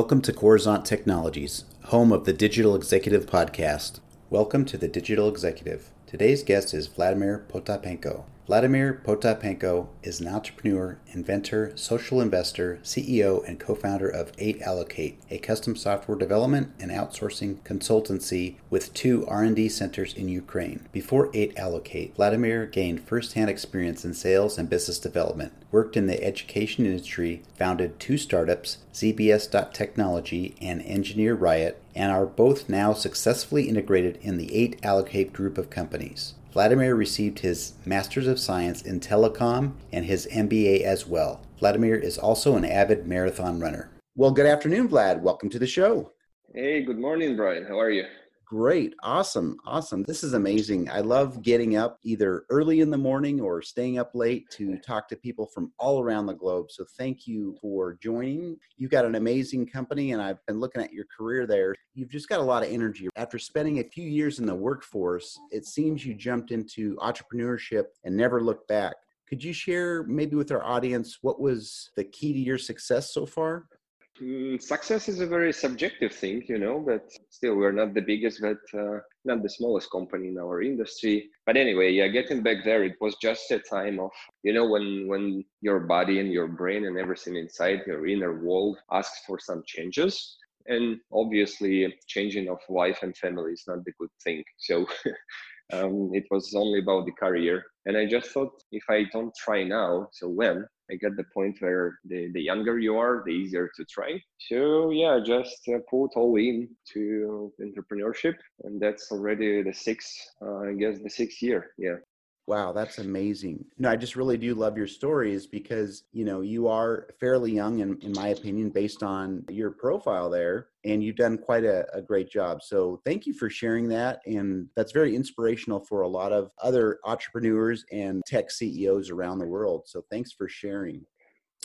Welcome to Coruzant Technologies, home of the Digital Executive Podcast. Welcome to the Digital Executive. Today's guest is Vladimir Potapenko. Vladimir Potapenko is an entrepreneur, inventor, social investor, CEO, and co-founder of 8Allocate, a custom software development and outsourcing consultancy with two R&D centers in Ukraine. Before 8Allocate, Vladimir gained first-hand experience in sales and business development, worked in the education industry, founded two startups, ZBS.technology and Engineer Riot, and are both now successfully integrated in the 8Allocate group of companies. Vladimir received his Master's of Science in Telecom and his MBA as well. Vladimir is also an avid marathon runner. Well, good afternoon, Vlad. Welcome to the show. Hey, good morning, Brian. How are you? Great. Awesome. Awesome. This is amazing. I love getting up either early in the morning or staying up late to talk to people from all around the globe. So thank you for joining. You've got an amazing company, and I've been looking at your career there. You've just got a lot of energy. After spending a few years in the workforce, it seems you jumped into entrepreneurship and never looked back. Could you share maybe with our audience what was the key to your success so far? Mm, success is a very subjective thing, you know, but still, we're not the biggest, but uh, not the smallest company in our industry. But anyway, yeah, getting back there, it was just a time of, you know, when when your body and your brain and everything inside your inner world asks for some changes. And obviously, changing of wife and family is not the good thing. So um, it was only about the career. And I just thought, if I don't try now, so when? I get the point where the, the younger you are, the easier to try. So yeah, just uh, put all in to entrepreneurship, and that's already the sixth, uh, I guess, the sixth year. Yeah. Wow, that's amazing. No, I just really do love your stories because, you know, you are fairly young, in, in my opinion, based on your profile there, and you've done quite a, a great job. So thank you for sharing that. And that's very inspirational for a lot of other entrepreneurs and tech CEOs around the world. So thanks for sharing.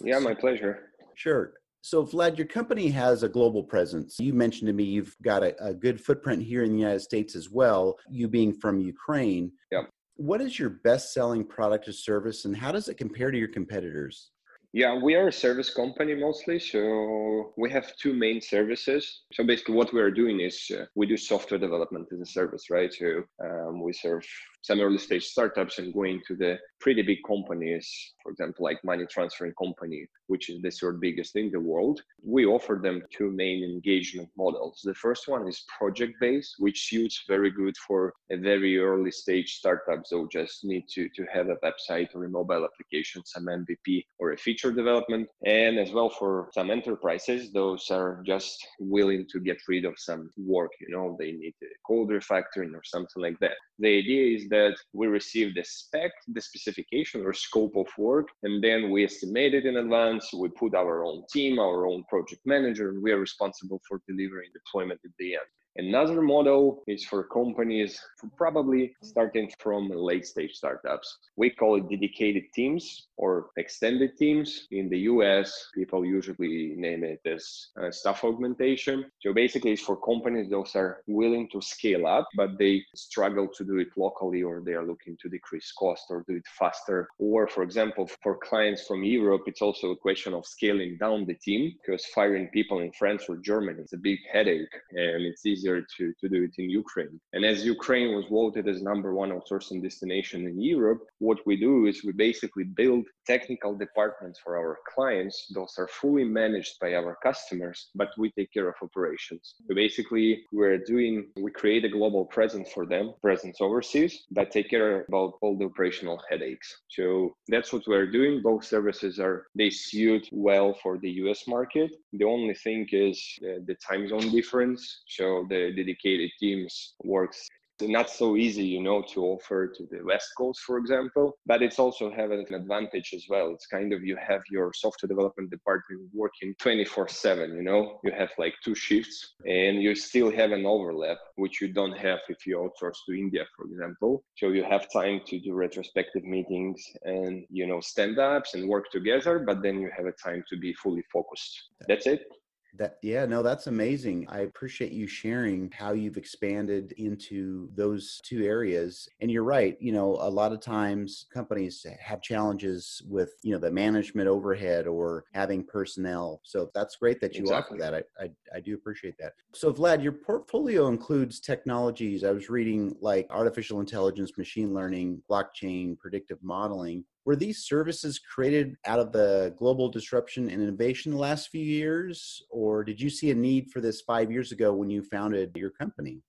Yeah, my pleasure. Sure. So, Vlad, your company has a global presence. You mentioned to me you've got a, a, good footprint here in the United States as well, you being from Ukraine. Yeah what is your best selling product or service and how does it compare to your competitors? Yeah, we are a service company mostly. So we have two main services. So basically, what we are doing is uh, we do software development as a service, right? So um, we serve some early stage startups and going to the pretty big companies, for example, like money transferring company, which is the third biggest in the world. We offer them two main engagement models. The first one is project based, which suits very good for a very early stage startup. So just need to, to have a website or a mobile application, some MVP or a feature development. And as well for some enterprises, those are just willing to get rid of some work, you know, they need a code refactoring or something like that. The idea is that we receive the spec, the specification or scope of work, and then we estimate it in advance. We put our own team, our own project manager, and we are responsible for delivering deployment at the end. Another model is for companies probably starting from late stage startups. We call it dedicated teams or extended teams. In the US, people usually name it as uh, staff augmentation. So basically, it's for companies those are willing to scale up, but they struggle to do it locally or they are looking to decrease cost or do it faster. Or, for example, for clients from Europe, it's also a question of scaling down the team because firing people in France or Germany is a big headache and it's easier to, to do it in Ukraine. And as Ukraine was voted as number one outsourcing destination in Europe, what we do is we basically build technical departments for our clients. Those are fully managed by our customers, but we take care of operations. So basically, we're doing, we create a global presence for them, presence overseas, but take care about all the operational headaches. So that's what we're doing. Both services are, they suit well for the US market. The only thing is uh, the time zone difference. So the the dedicated teams works not so easy you know to offer to the west coast for example but it's also have an advantage as well. It's kind of you have your software development department working 24 7 you know? You have like two shifts and you still have an overlap which you don't have if you outsource to india for example. So you have time to do retrospective meetings and you know stand ups and work together but then you have a time to be fully focused. That's it That yeah, no, that's amazing. I appreciate you sharing how you've expanded into those two areas. And you're right, you know, a lot of times companies have challenges with, you know, the management overhead or having personnel. So that's great that you exactly. offer that. I, I I do appreciate that. So Vlad, your portfolio includes technologies. I was reading like artificial intelligence, machine learning, blockchain, predictive modeling. Were these services created out of the global disruption and innovation the last few years, or did you see a need for this five years ago when you founded your company?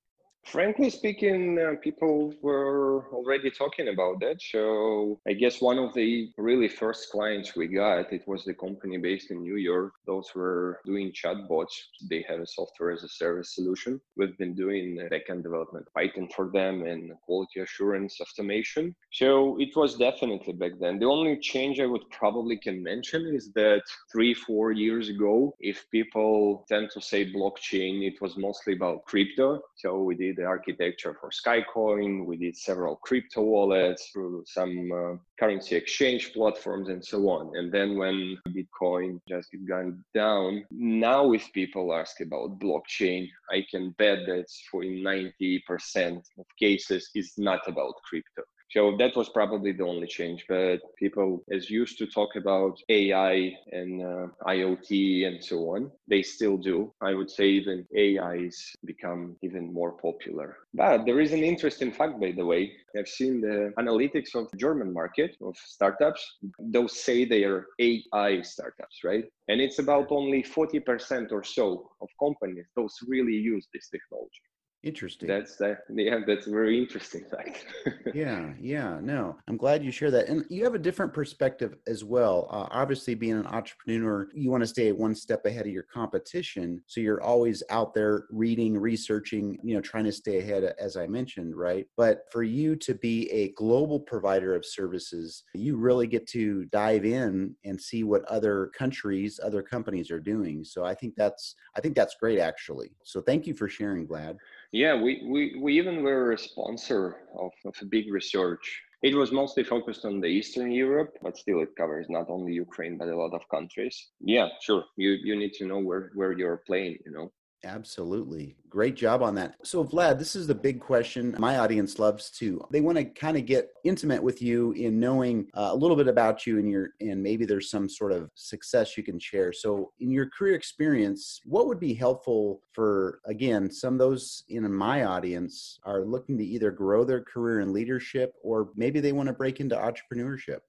Frankly speaking, uh, people were already talking about that. So I guess one of the really first clients we got, it was the company based in New York. Those were doing chatbots. They have a software as a service solution. We've been doing backend development Python for them and quality assurance automation. So it was definitely back then. The only change I would probably can mention is that three, four years ago, if people tend to say blockchain, it was mostly about crypto. So we did the architecture for Skycoin. We did several crypto wallets through some uh, currency exchange platforms and so on. And then when Bitcoin just gone down, now if people ask about blockchain, I can bet that for 90% of cases is not about crypto. So that was probably the only change. But people, as used to talk about AI and uh, IoT and so on, they still do. I would say even AI has become even more popular. But there is an interesting fact, by the way. I've seen the analytics of the German market of startups. Those say they are AI startups, right? And it's about only 40% or so of companies those really use this technology. Interesting. That's that. Yeah, that's a very interesting fact. yeah, yeah. No, I'm glad you share that, and you have a different perspective as well. Uh, obviously, being an entrepreneur, you want to stay one step ahead of your competition, so you're always out there reading, researching, you know, trying to stay ahead, as I mentioned, right? But for you to be a global provider of services, you really get to dive in and see what other countries, other companies are doing. So I think that's I think that's great, actually. So thank you for sharing, Vlad. Yeah, we, we, we even were a sponsor of, of a big research. It was mostly focused on the Eastern Europe, but still it covers not only Ukraine, but a lot of countries. Yeah, sure. You, you need to know where, where you're playing, you know. Absolutely. Great job on that. So, Vlad, this is the big question my audience loves to. They want to kind of get intimate with you in knowing uh, a little bit about you and your and maybe there's some sort of success you can share. So, in your career experience, what would be helpful for again, some of those in my audience are looking to either grow their career in leadership or maybe they want to break into entrepreneurship?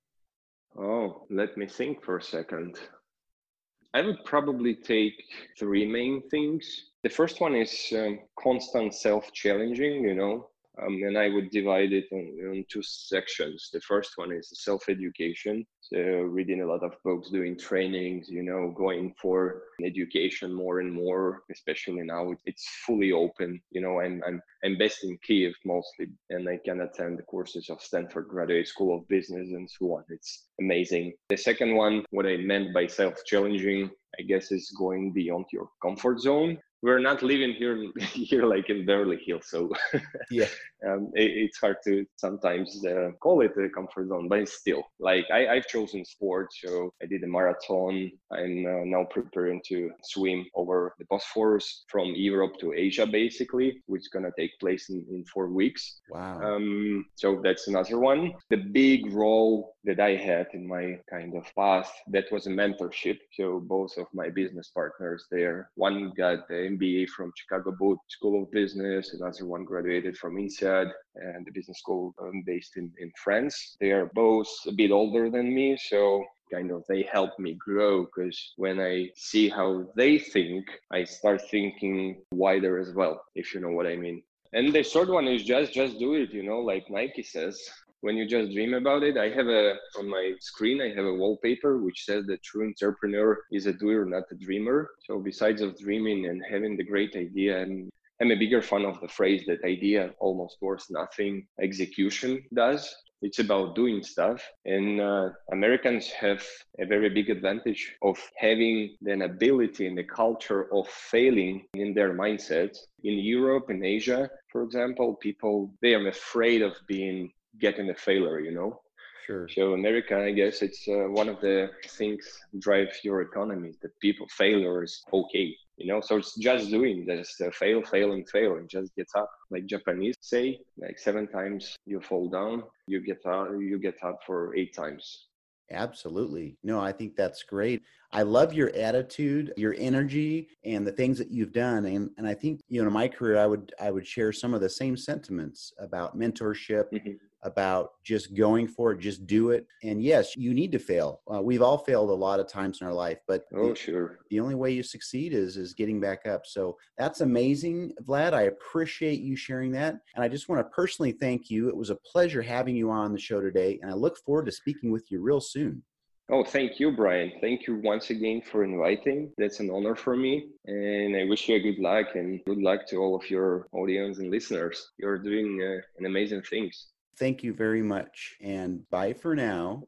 Oh, let me think for a second. I would probably take three main things. The first one is um, constant self challenging, you know, um, and I would divide it in, two sections. The first one is self education. So, reading a lot of books, doing trainings, you know, going for education more and more, especially now it's fully open. You know, I'm, I'm, I'm based in Kiev mostly, and I can attend the courses of Stanford Graduate School of Business and so on. It's amazing. The second one, what I meant by self challenging, I guess, is going beyond your comfort zone we're not living here here like in Beverly Hills, so yeah, um, it, it's hard to sometimes uh, call it a comfort zone, but still like I, I've chosen sports. So I did a marathon. I'm uh, now preparing to swim over the Bosphorus from Europe to Asia, basically, which is gonna take place in, in four weeks. Wow. Um, so that's another one. The big role that I had in my kind of path that was a mentorship. So both of my business partners there, one got the MBA from Chicago Booth School of Business. Another one graduated from INSEAD and the business school um, based in, in France. They are both a bit older than me, so kind of they help me grow because when I see how they think, I start thinking wider as well, if you know what I mean. And the third one is just just do it, you know, like Nike says when you just dream about it i have a on my screen i have a wallpaper which says the true entrepreneur is a doer not a dreamer so besides of dreaming and having the great idea and I'm a bigger fan of the phrase that idea almost worth nothing execution does. It's about doing stuff. And uh, Americans have a very big advantage of having an ability and the culture of failing in their mindset. In Europe, in Asia, for example, people, they are afraid of being getting a failure, you know? Sure. So America, I guess it's uh, one of the things drive your economy. That people failure is okay. You know, so it's just doing, just uh, fail, fail, and fail, and just get up. Like Japanese say, like seven times you fall down, you get up, you get up for eight times. Absolutely. No, I think that's great. I love your attitude, your energy, and the things that you've done. And and I think, you know, in my career I would I would share some of the same sentiments about mentorship, mm-hmm about just going for it, just do it. And yes, you need to fail. Uh, we've all failed a lot of times in our life, but oh, the, sure. The only way you succeed is is getting back up. So that's amazing, Vlad. I appreciate you sharing that, and I just want to personally thank you. It was a pleasure having you on the show today, and I look forward to speaking with you real soon. Oh, thank you, Brian. Thank you once again for inviting. That's an honor for me. And I wish you a good luck and good luck to all of your audience and listeners. You're doing uh, an amazing things. Thank you very much, and bye for now.